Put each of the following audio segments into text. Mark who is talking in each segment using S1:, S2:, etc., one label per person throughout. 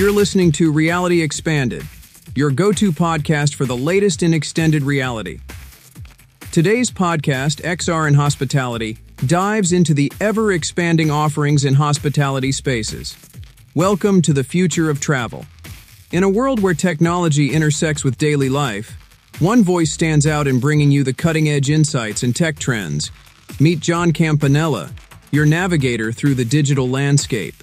S1: You're listening to Reality Expanded, your go to podcast for the latest in extended reality. Today's podcast, XR in Hospitality, dives into the ever expanding offerings in hospitality spaces. Welcome to the future of travel. In a world where technology intersects with daily life, one voice stands out in bringing you the cutting edge insights and tech trends. Meet John Campanella, your navigator through the digital landscape.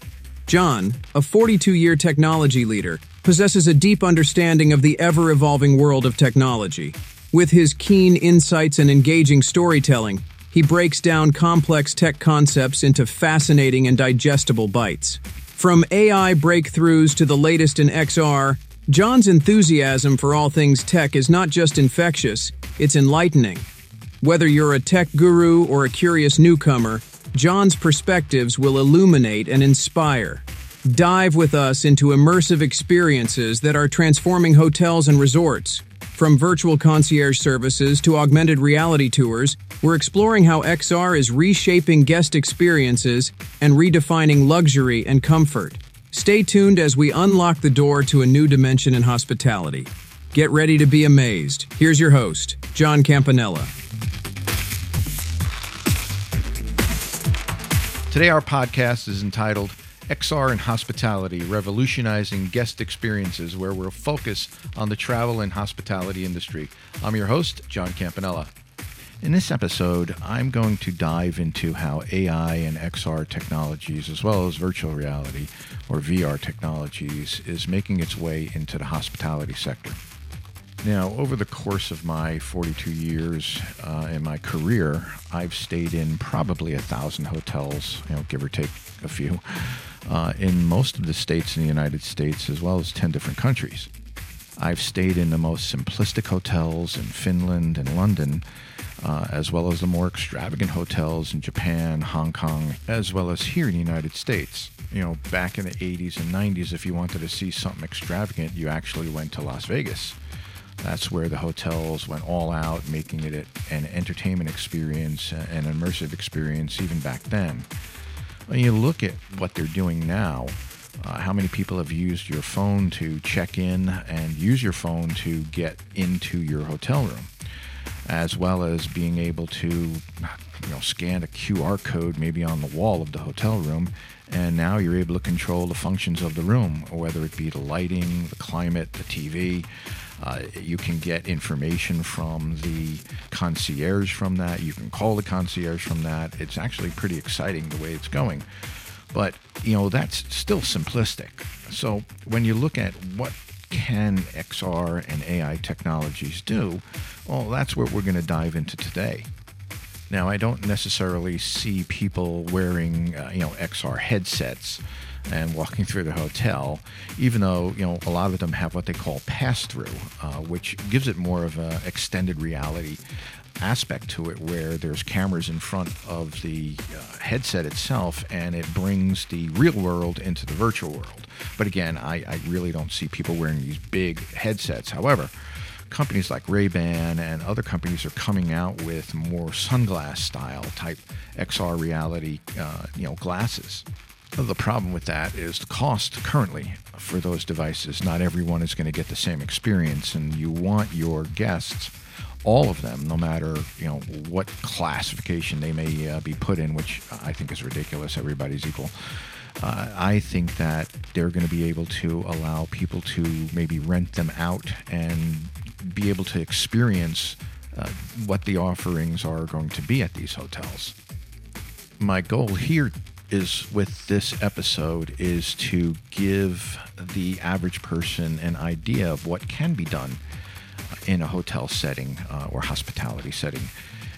S1: John, a 42 year technology leader, possesses a deep understanding of the ever evolving world of technology. With his keen insights and engaging storytelling, he breaks down complex tech concepts into fascinating and digestible bites. From AI breakthroughs to the latest in XR, John's enthusiasm for all things tech is not just infectious, it's enlightening. Whether you're a tech guru or a curious newcomer, John's perspectives will illuminate and inspire. Dive with us into immersive experiences that are transforming hotels and resorts. From virtual concierge services to augmented reality tours, we're exploring how XR is reshaping guest experiences and redefining luxury and comfort. Stay tuned as we unlock the door to a new dimension in hospitality. Get ready to be amazed. Here's your host, John Campanella.
S2: Today, our podcast is entitled XR and Hospitality Revolutionizing Guest Experiences, where we'll focus on the travel and hospitality industry. I'm your host, John Campanella. In this episode, I'm going to dive into how AI and XR technologies, as well as virtual reality or VR technologies, is making its way into the hospitality sector. Now, over the course of my 42 years uh, in my career, I've stayed in probably a thousand hotels, you know, give or take a few, uh, in most of the states in the United States, as well as 10 different countries. I've stayed in the most simplistic hotels in Finland and London, uh, as well as the more extravagant hotels in Japan, Hong Kong, as well as here in the United States. You know, back in the 80s and 90s, if you wanted to see something extravagant, you actually went to Las Vegas. That's where the hotels went all out, making it an entertainment experience, an immersive experience, even back then. When you look at what they're doing now, uh, how many people have used your phone to check in and use your phone to get into your hotel room, as well as being able to, you know, scan a QR code maybe on the wall of the hotel room, and now you're able to control the functions of the room, whether it be the lighting, the climate, the TV. Uh, you can get information from the concierge from that. You can call the concierge from that. It's actually pretty exciting the way it's going. But, you know, that's still simplistic. So when you look at what can XR and AI technologies do, well, that's what we're going to dive into today. Now, I don't necessarily see people wearing, uh, you know, XR headsets and walking through the hotel, even though you know a lot of them have what they call pass through, uh, which gives it more of an extended reality aspect to it where there's cameras in front of the uh, headset itself and it brings the real world into the virtual world. But again, I, I really don't see people wearing these big headsets. However, companies like Ray-Ban and other companies are coming out with more sunglass style type XR reality, uh, you know, glasses. The problem with that is the cost currently for those devices. Not everyone is going to get the same experience, and you want your guests, all of them, no matter you know what classification they may uh, be put in, which I think is ridiculous. Everybody's equal. Uh, I think that they're going to be able to allow people to maybe rent them out and be able to experience uh, what the offerings are going to be at these hotels. My goal here is with this episode is to give the average person an idea of what can be done in a hotel setting uh, or hospitality setting.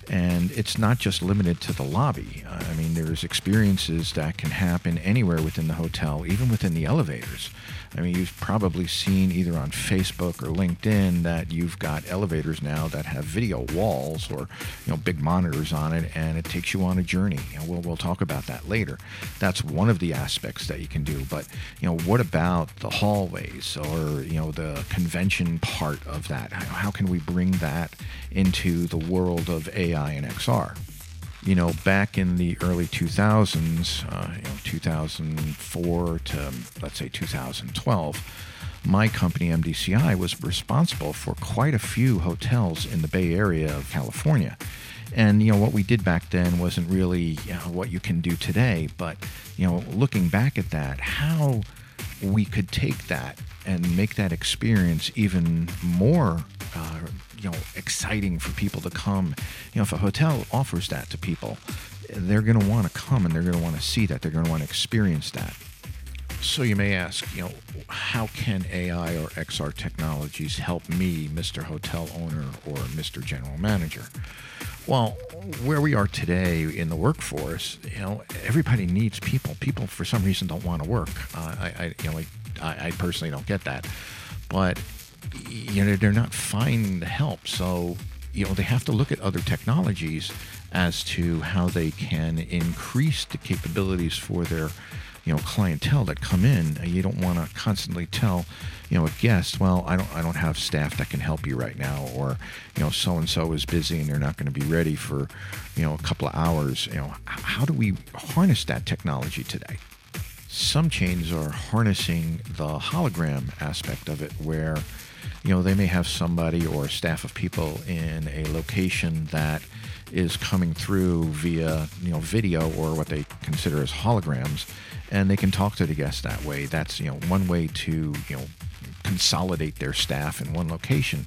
S2: And it's not just limited to the lobby. I mean, there's experiences that can happen anywhere within the hotel, even within the elevators. I mean, you've probably seen either on Facebook or LinkedIn that you've got elevators now that have video walls or you know big monitors on it, and it takes you on a journey. And we'll we'll talk about that later. That's one of the aspects that you can do. But you know, what about the hallways or you know the convention part of that? How, how can we bring that into the world of AI and XR? you know, back in the early 2000s, uh, you know, 2004 to let's say 2012, my company MDCI was responsible for quite a few hotels in the Bay Area of California. And you know what we did back then wasn't really you know, what you can do today, but you know, looking back at that, how we could take that and make that experience even more uh, you know exciting for people to come. You know, if a hotel offers that to people, they're going to want to come and they're going to want to see that. They're going to want to experience that. So you may ask, you know, how can AI or XR technologies help me, Mr. Hotel Owner or Mr. General Manager? Well, where we are today in the workforce, you know, everybody needs people. People, for some reason, don't want to work. Uh, I, I, you know, I, I personally don't get that, but you know, they're not finding the help. So, you know, they have to look at other technologies as to how they can increase the capabilities for their, you know, clientele that come in. You don't want to constantly tell, you know, a guest, well, I don't, I don't have staff that can help you right now, or, you know, so and so is busy and they're not going to be ready for, you know, a couple of hours. You know, how do we harness that technology today? Some chains are harnessing the hologram aspect of it, where you know, they may have somebody or staff of people in a location that is coming through via, you know, video or what they consider as holograms, and they can talk to the guests that way. That's, you know, one way to, you know, consolidate their staff in one location.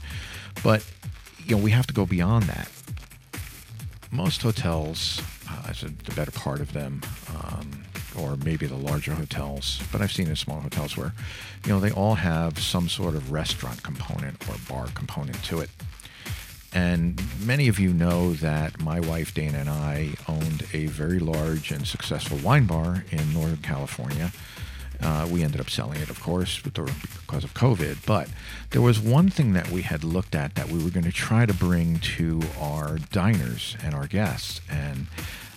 S2: But, you know, we have to go beyond that. Most hotels, uh, the better part of them, um, or maybe the larger hotels, but I've seen in small hotels where, you know, they all have some sort of restaurant component or bar component to it. And many of you know that my wife Dana and I owned a very large and successful wine bar in Northern California. Uh, we ended up selling it, of course, because of COVID. But there was one thing that we had looked at that we were going to try to bring to our diners and our guests. And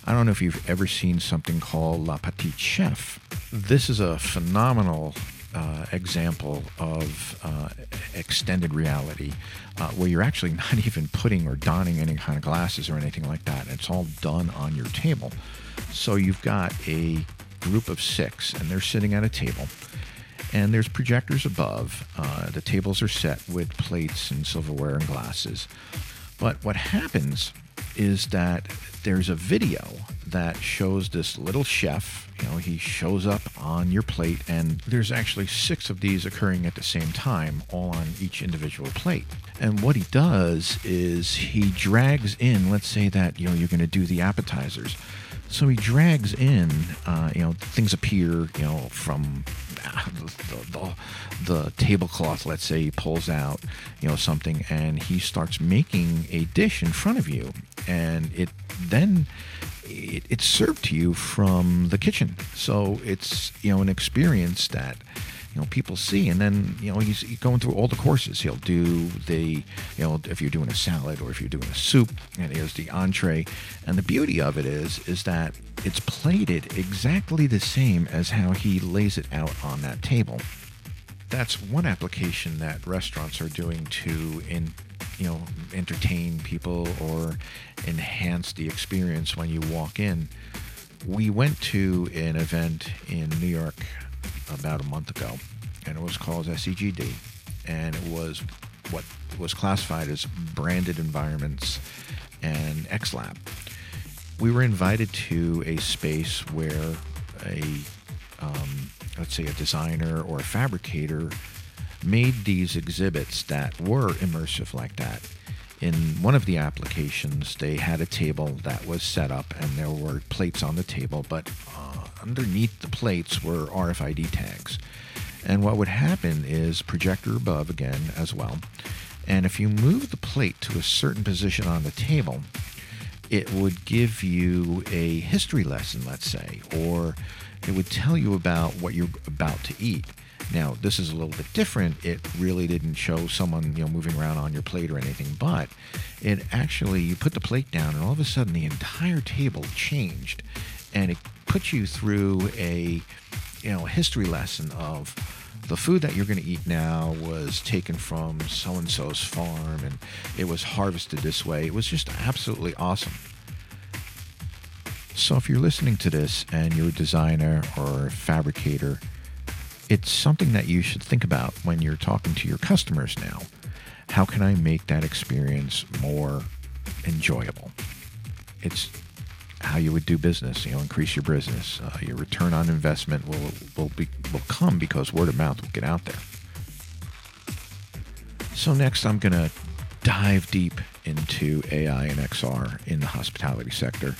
S2: I don't know if you've ever seen something called La Petite Chef. This is a phenomenal uh, example of uh, extended reality uh, where you're actually not even putting or donning any kind of glasses or anything like that. It's all done on your table. So you've got a group of six, and they're sitting at a table. And there's projectors above. Uh, the tables are set with plates and silverware and glasses. But what happens is that there's a video that shows this little chef. You know, he shows up on your plate, and there's actually six of these occurring at the same time, all on each individual plate. And what he does is he drags in, let's say that, you know, you're going to do the appetizers. So he drags in, uh, you know, things appear, you know, from the, the, the, tablecloth, let's say, he pulls out, you know, something and he starts making a dish in front of you. And it then it, it's served to you from the kitchen. So it's, you know, an experience that you know people see. And then you know he's, going through all the courses. He'll do the you know if you're doing a salad or if you're doing a soup and here's the entree. And the beauty of it is is that it's plated exactly the same as how he lays it out on that table. That's one application that restaurants are doing to in you know entertain people or enhance the experience when you walk in. We went to an event in New York about a month ago, and it was called SEGD, and it was what was classified as branded environments and XLab. We were invited to a space where a um, let's say a designer or a fabricator made these exhibits that were immersive like that. In one of the applications, they had a table that was set up and there were plates on the table, but underneath the plates were RFID tags. And what would happen is projector above again as well. And if you move the plate to a certain position on the table, it would give you a history lesson, let's say, or it would tell you about what you're about to eat. Now, this is a little bit different. It really didn't show someone, you know, moving around on your plate or anything, but it actually you put the plate down and all of a sudden the entire table changed and it puts you through a you know history lesson of the food that you're going to eat now was taken from so and so's farm and it was harvested this way. It was just absolutely awesome. So if you're listening to this and you're a designer or a fabricator, it's something that you should think about when you're talking to your customers now. How can I make that experience more enjoyable? It's how you would do business. You know, increase your business. Uh, your return on investment will will be will come because word of mouth will get out there. So next, I'm gonna dive deep into AI and XR in the hospitality sector.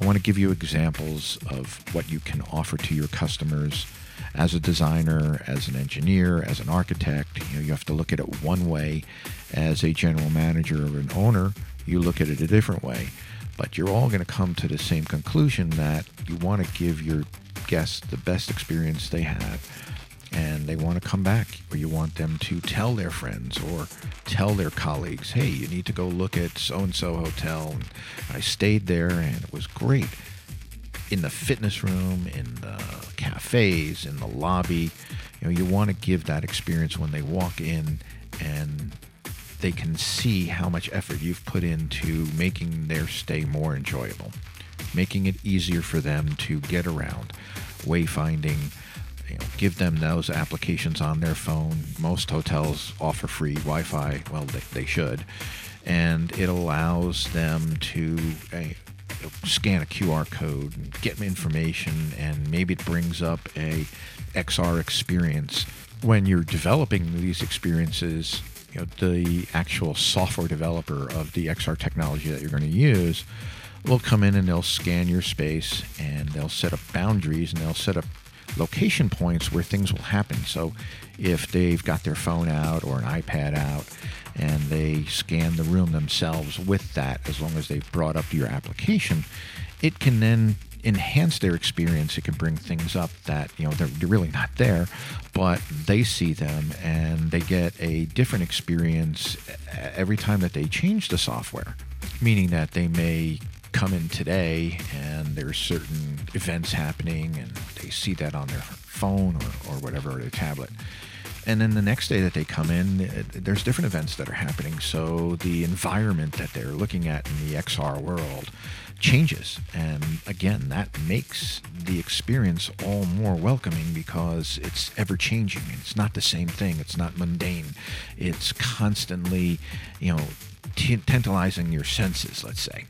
S2: I want to give you examples of what you can offer to your customers as a designer, as an engineer, as an architect. You know, you have to look at it one way. As a general manager or an owner, you look at it a different way. But you're all going to come to the same conclusion that you want to give your guests the best experience they have and they want to come back or you want them to tell their friends or tell their colleagues hey you need to go look at so and so hotel and i stayed there and it was great. In the fitness room in the cafes in the lobby you know you want to give that experience when they walk in and they can see how much effort you've put into making their stay more enjoyable making it easier for them to get around wayfinding you know, give them those applications on their phone. Most hotels offer free Wi-Fi. Well, they, they should, and it allows them to uh, scan a QR code, and get information, and maybe it brings up a XR experience. When you're developing these experiences, you know, the actual software developer of the XR technology that you're going to use will come in and they'll scan your space and they'll set up boundaries and they'll set up location points where things will happen. So if they've got their phone out or an iPad out and they scan the room themselves with that, as long as they've brought up your application, it can then enhance their experience. It can bring things up that you know they're, really not there, but they see them and they get a different experience every time that they change the software. Meaning that they may come in today and there's certain events happening and they see that on their phone or, or whatever, or their tablet. And then the next day that they come in, eh, there's different events that are happening. So the environment that they're looking at in the XR world changes. And again, that makes the experience all more welcoming because it's ever changing. It's not the same thing. It's not mundane. It's constantly, you know, t- tantalizing your senses, let's say.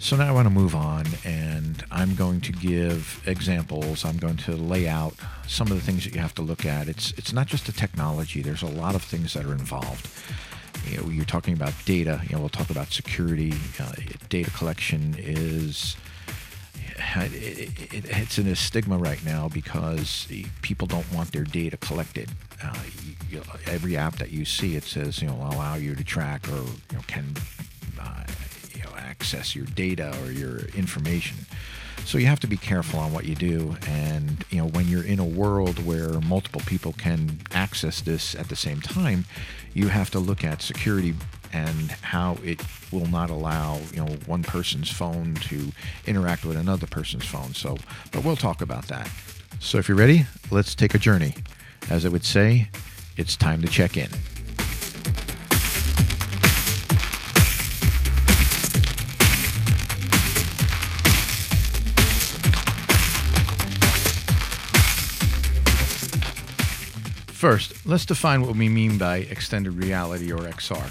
S2: So now I want to move on and I'm going to give examples. I'm going to lay out some of the things that you have to look at. It's it's not just the technology. There's a lot of things that are involved. You know, you're talking about data. You know, we'll talk about security. Uh, data collection is it, it, it's in a stigma right now because people don't want their data collected. Uh, you, you, every app that you see, it says you know allow you to track or you know can access your data or your information. So you have to be careful on what you do. And you know, when you're in a world where multiple people can access this at the same time, you have to look at security and how it will not allow you know one person's phone to interact with another person's phone. So, but we'll talk about that. So if you're ready, let's take a journey. As I would say, it's time to check in. First, let's define what we mean by extended reality or XR.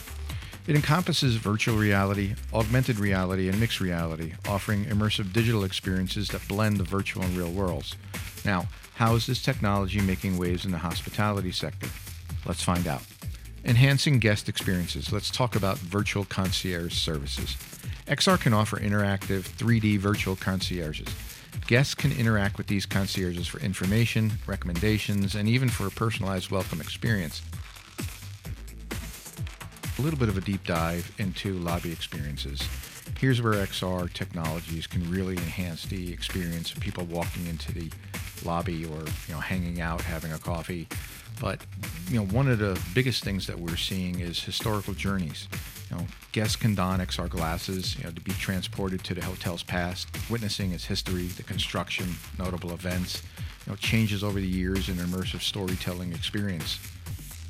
S2: It encompasses virtual reality, augmented reality, and mixed reality, offering immersive digital experiences that blend the virtual and real worlds. Now, how is this technology making waves in the hospitality sector? Let's find out. Enhancing guest experiences. Let's talk about virtual concierge services. XR can offer interactive 3D virtual concierges Guests can interact with these concierges for information, recommendations, and even for a personalized welcome experience. A little bit of a deep dive into lobby experiences. Here's where XR technologies can really enhance the experience of people walking into the lobby or you know hanging out, having a coffee. But you know, one of the biggest things that we're seeing is historical journeys. You know, guests can don XR glasses, you know, to be transported to the hotel's past, witnessing its history, the construction, notable events, you know, changes over the years in an immersive storytelling experience.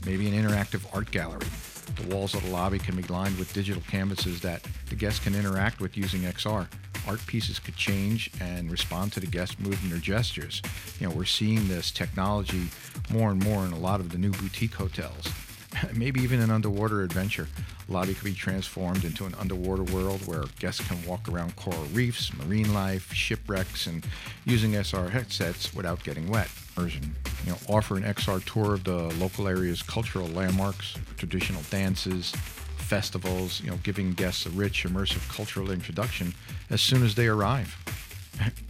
S2: Maybe an interactive art gallery. The walls of the lobby can be lined with digital canvases that the guests can interact with using XR. art pieces could change and respond to the guest movement or gestures. You know, we're seeing this technology more and more in a lot of the new boutique hotels. Maybe even an underwater adventure. Lobby could be transformed into an underwater world where guests can walk around coral reefs, marine life, shipwrecks, and using XR headsets without getting wet. Version, you know, offer an XR tour of the local area's cultural landmarks, traditional dances, festivals, you know, giving guests a rich, immersive cultural introduction as soon as they arrive.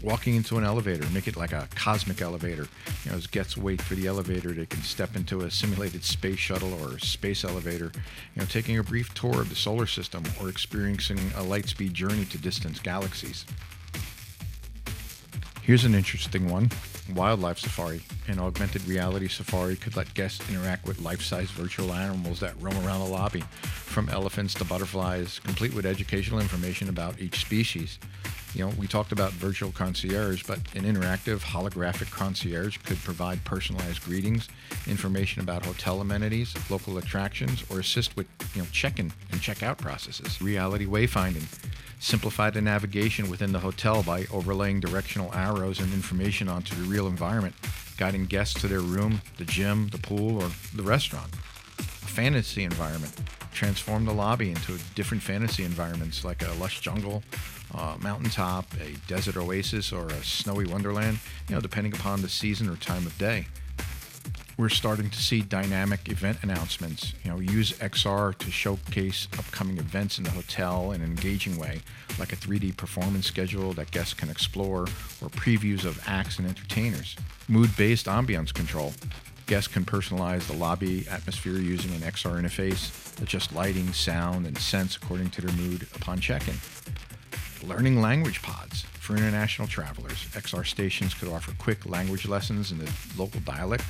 S2: Walking into an elevator, make it like a cosmic elevator. You know, as guests wait for the elevator, they can step into a simulated space shuttle or space elevator. You know, taking a brief tour of the solar system or experiencing a light speed journey to distant galaxies. Here's an interesting one Wildlife Safari. An augmented reality safari could let guests interact with life size virtual animals that roam around the lobby, from elephants to butterflies, complete with educational information about each species. You know, we talked about virtual concierge, but an interactive holographic concierge could provide personalized greetings, information about hotel amenities, local attractions, or assist with, you know, check-in and check-out processes. Reality wayfinding simplify the navigation within the hotel by overlaying directional arrows and information onto the real environment, guiding guests to their room, the gym, the pool, or the restaurant. A fantasy environment. Transform the lobby into different fantasy environments like a lush jungle, a mountaintop, a desert oasis, or a snowy wonderland, you know, depending upon the season or time of day we're starting to see dynamic event announcements. You know, use XR to showcase upcoming events in the hotel in an engaging way, like a 3D performance schedule that guests can explore, or previews of acts and entertainers. Mood-based ambiance control. Guests can personalize the lobby atmosphere using an XR interface, adjust lighting, sound, and scents according to their mood upon check-in. Learning language pods. For international travelers, XR stations could offer quick language lessons in the local dialect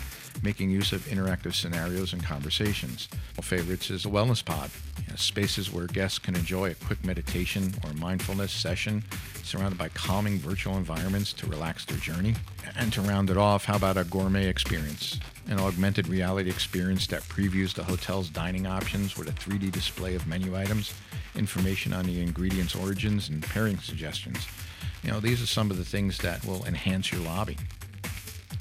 S2: making use of interactive scenarios and conversations. My Favorites is a wellness pod, you know, spaces where guests can enjoy a quick meditation or mindfulness session surrounded by calming virtual environments to relax their journey. And to round it off, how about a gourmet experience? An augmented reality experience that previews the hotel's dining options with a 3D display of menu items, information on the ingredients' origins, and pairing suggestions. You know, these are some of the things that will enhance your lobby.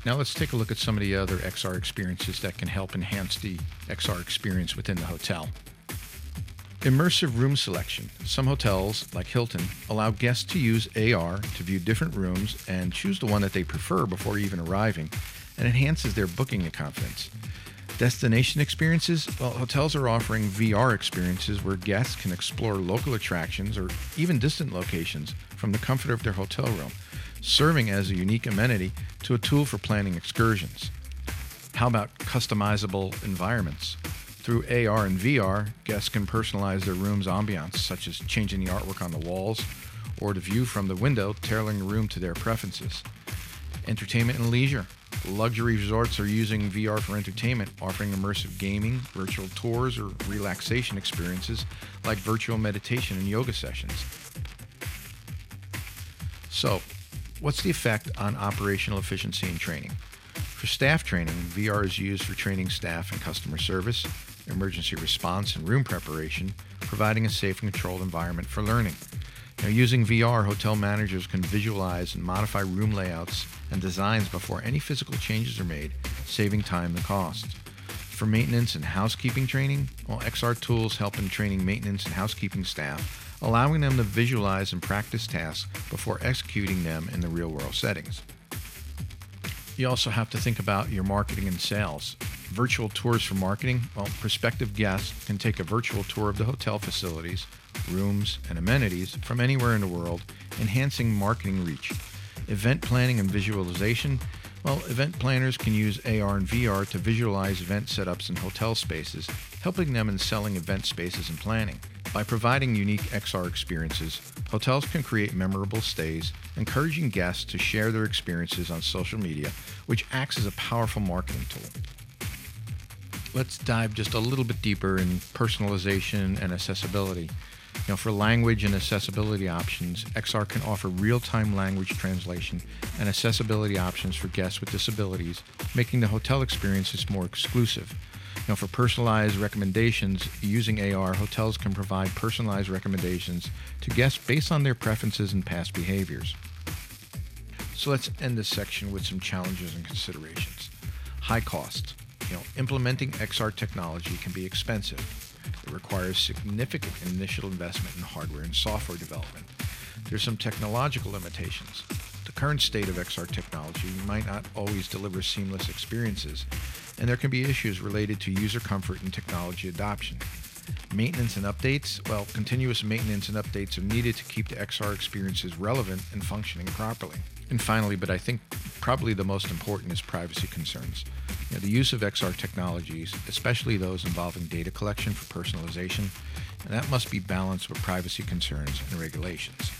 S2: Now let's take a look at some of the other XR experiences that can help enhance the XR experience within the hotel. Immersive room selection. Some hotels, like Hilton, allow guests to use AR to view different rooms and choose the one that they prefer before even arriving, and enhances their booking confidence. Destination experiences? Well, hotels are offering VR experiences where guests can explore local attractions or even distant locations from the comfort of their hotel room serving as a unique amenity to a tool for planning excursions. How about customizable environments? Through AR and VR, guests can personalize their room's ambiance, such as changing the artwork on the walls or the view from the window, tailoring the room to their preferences. Entertainment and leisure. Luxury resorts are using VR for entertainment, offering immersive gaming, virtual tours, or relaxation experiences like virtual meditation and yoga sessions. So, What's the effect on operational efficiency and training? For staff training, VR is used for training staff in customer service, emergency response, and room preparation, providing a safe and controlled environment for learning. Now, using VR, hotel managers can visualize and modify room layouts and designs before any physical changes are made, saving time and cost. For maintenance and housekeeping training, well, XR tools help in training maintenance and housekeeping staff allowing them to visualize and practice tasks before executing them in the real world settings. You also have to think about your marketing and sales. Virtual tours for marketing, well, prospective guests can take a virtual tour of the hotel facilities, rooms, and amenities from anywhere in the world, enhancing marketing reach. Event planning and visualization, well, event planners can use AR and VR to visualize event setups in hotel spaces, helping them in selling event spaces and planning. By providing unique XR experiences, hotels can create memorable stays, encouraging guests to share their experiences on social media, which acts as a powerful marketing tool. Let's dive just a little bit deeper in personalization and accessibility. You know, for language and accessibility options, XR can offer real-time language translation and accessibility options for guests with disabilities, making the hotel experiences more exclusive. Now, for personalized recommendations using AR, hotels can provide personalized recommendations to guests based on their preferences and past behaviors. So let's end this section with some challenges and considerations. High cost. You know, implementing XR technology can be expensive. It requires significant initial investment in hardware and software development. There's some technological limitations. The current state of XR technology might not always deliver seamless experiences, and there can be issues related to user comfort and technology adoption. Maintenance and updates, well, continuous maintenance and updates are needed to keep the XR experiences relevant and functioning properly. And finally, but I think probably the most important is privacy concerns. You know, the use of XR technologies, especially those involving data collection for personalization, and that must be balanced with privacy concerns and regulations.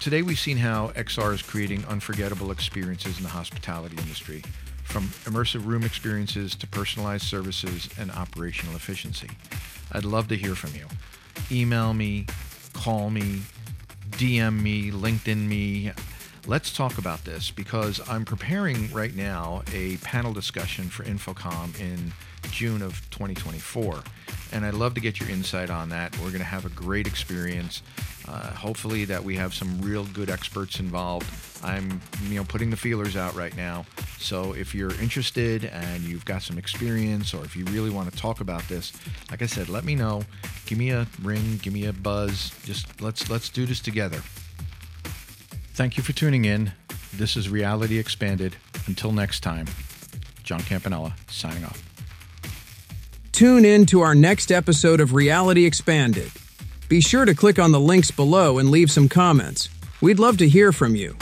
S2: Today, we've seen how XR is creating unforgettable experiences in the hospitality industry, from immersive room experiences to personalized services and operational efficiency. I'd love to hear from you. Email me, call me, DM me, LinkedIn me. Let's talk about this because I'm preparing right now a panel discussion for InfoComm in June of 2024. And I'd love to get your insight on that. We're going to have a great experience. Uh, hopefully, that we have some real good experts involved. I'm, you know, putting the feelers out right now. So if you're interested and you've got some experience, or if you really want to talk about this, like I said, let me know. Give me a ring. Give me a buzz. Just let's let's do this together. Thank you for tuning in. This is Reality Expanded. Until next time, John Campanella signing off.
S1: Tune in to our next episode of Reality Expanded. Be sure to click on the links below and leave some comments. We'd love to hear from you.